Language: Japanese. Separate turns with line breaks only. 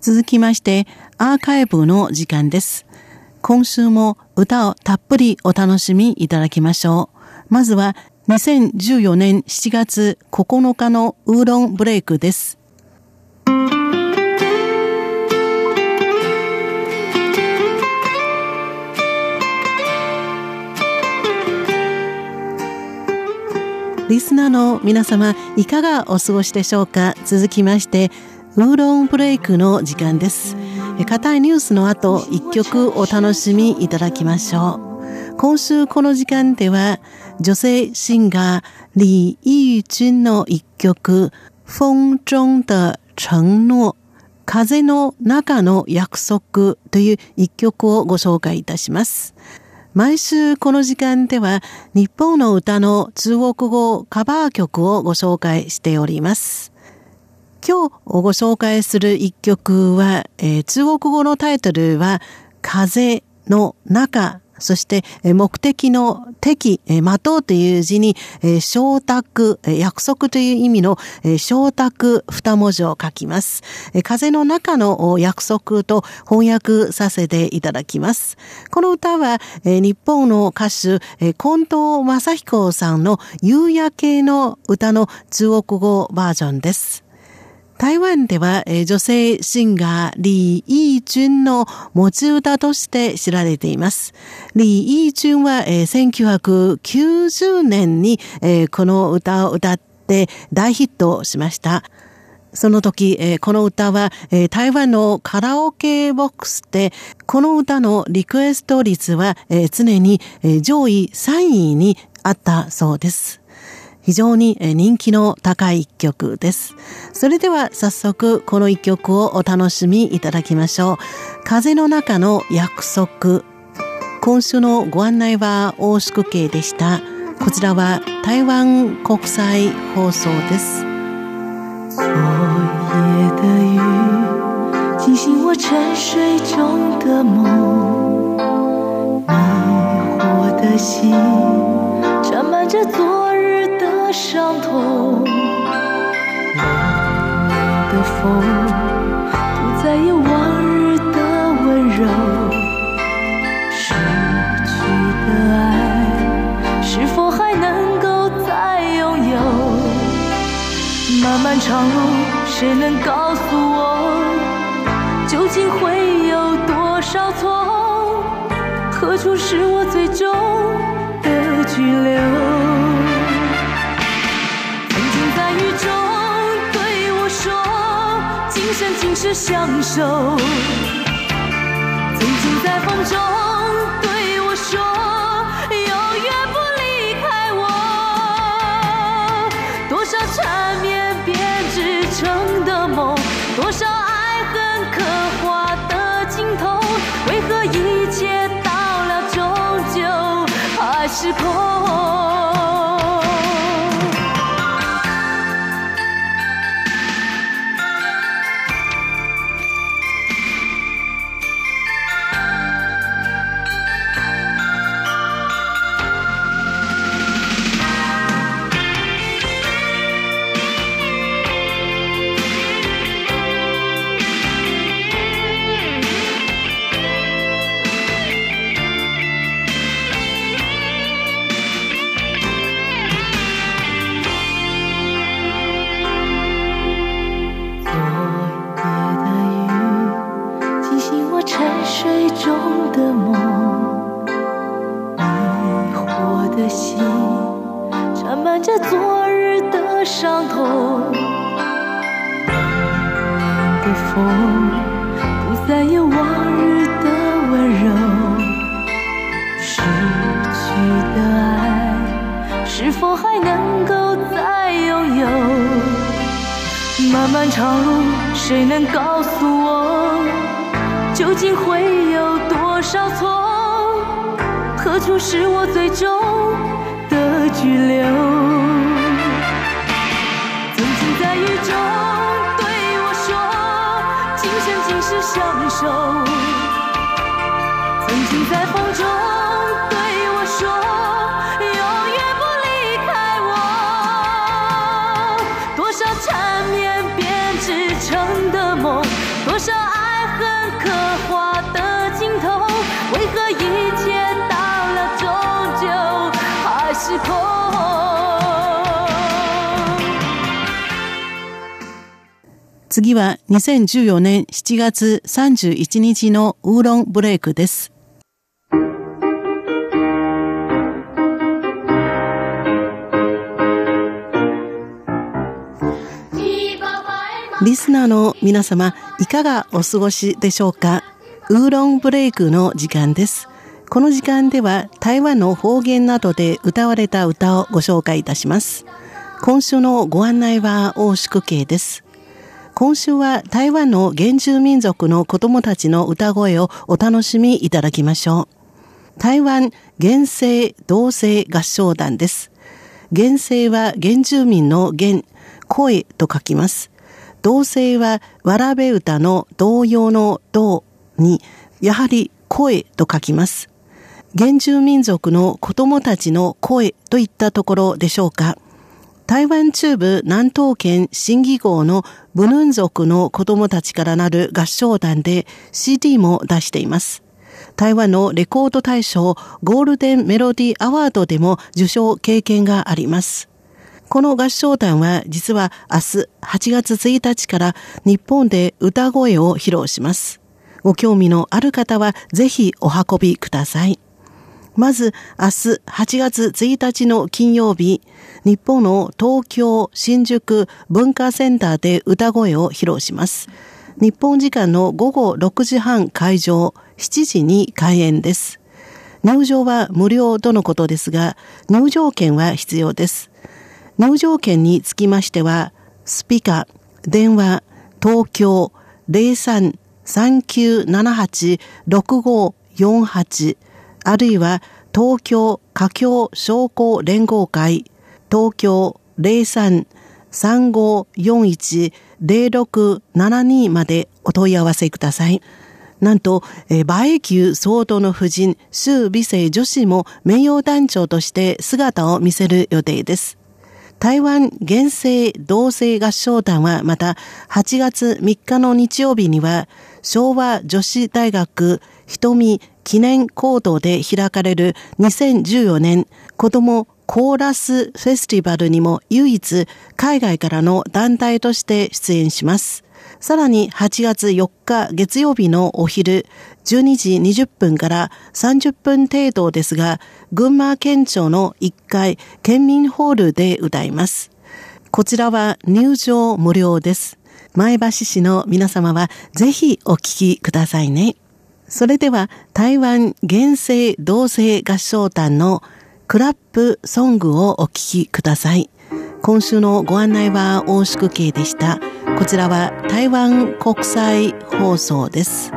続きましてアーカイブの時間です。今週も歌をたっぷりお楽しみいただきましょう。まずは2014年7月9日のウーロンブレイクです。リスナーの皆様いかがお過ごしでしょうか？続きましてウーロンブレイクの時間です。硬いニュースの後、一曲お楽しみいただきましょう。今週この時間では、女性シンガー、李義君の一曲、風中的承諾、風の中の約束という一曲をご紹介いたします。毎週この時間では日本の歌の中国語カバー曲をご紹介しております。今日ご紹介する一曲は、えー、中国語のタイトルは、風の中、そして目的の敵、待とうという字に、承諾、約束という意味の承諾二文字を書きます。風の中の約束と翻訳させていただきます。この歌は日本の歌手、近藤正彦さんの夕焼けの歌の中国語バージョンです。台湾ではえ、女性シンガー李イジュンの持ち歌として知られています。李イジュンはえ、1990年にえ、この歌を歌って大ヒットしました。その時え、この歌はえ、台湾のカラオケボックスで、この歌のリクエスト率はえ、常にえ、上位3位にあったそうです。非常に人気の高い一曲です。それでは早速この一曲をお楽しみいただきましょう。風の中の約束。今週のご案内は大宿慶でした。こちらは台湾国際放送です。昨夜的雨惊醒我沉睡中的梦，迷惑的心沾满着昨的伤痛，冷冷的风不再有往日的温柔，失去的爱是否还能够再拥有？漫漫长路，谁能告诉我，究竟会有多少错？何处是我最终的居留？是相守曾经在风中沉睡中的梦迷惑的心沾满着昨日的伤痛。冷冷的风不再有往日的温柔失去的爱是否还能够再拥有？漫漫长路谁能告诉我？究竟会有多少错？何处是我最终的居留？曾经在雨中对我说，今生今世相守。曾经在风中对
我说，永远不离开我。多少缠绵编织。成的梦。多少爱
次は2014年7月31日のウーロンブレイクです。リスナーの皆様、いかがお過ごしでしょうか？ウーロンブレイクの時間です。この時間では台湾の方言などで歌われた歌をご紹介いたします。今週のご案内は大宿慶です。今週は台湾の原住民族の子供たちの歌声をお楽しみいただきましょう。台湾原生同性合唱団です。原生は原住民の原、声と書きます。同性はわらべ歌の同様の同に、やはり声と書きます。原住民族の子供たちの声といったところでしょうか。台湾中部南東県新義号のブヌン族の子供たちからなる合唱団で CD も出しています。台湾のレコード大賞ゴールデンメロディアワードでも受賞経験があります。この合唱団は実は明日8月1日から日本で歌声を披露します。ご興味のある方はぜひお運びください。まず明日8月1日の金曜日、日本の東京新宿文化センターで歌声を披露します。日本時間の午後6時半会場、7時に開演です。入場は無料とのことですが、入場券は必要です。入場券につきましては、スピカ、電話、東京03-3978-6548あるいは東京華僑商工連合会東京03-3541-0672までお問い合わせください。なんと、え馬英九総統の夫人、周美生女子も名誉団長として姿を見せる予定です。台湾原生同性合唱団はまた8月3日の日曜日には昭和女子大学瞳記念行動で開かれる2014年子供コーラスフェスティバルにも唯一海外からの団体として出演します。さらに8月4日月曜日のお昼12時20分から30分程度ですが、群馬県庁の1階県民ホールで歌います。こちらは入場無料です。前橋市の皆様はぜひお聴きくださいね。それでは台湾原生同性合唱団のクラップソングをお聴きください。今週のご案内は大宿慶でした。こちらは台湾国際放送です。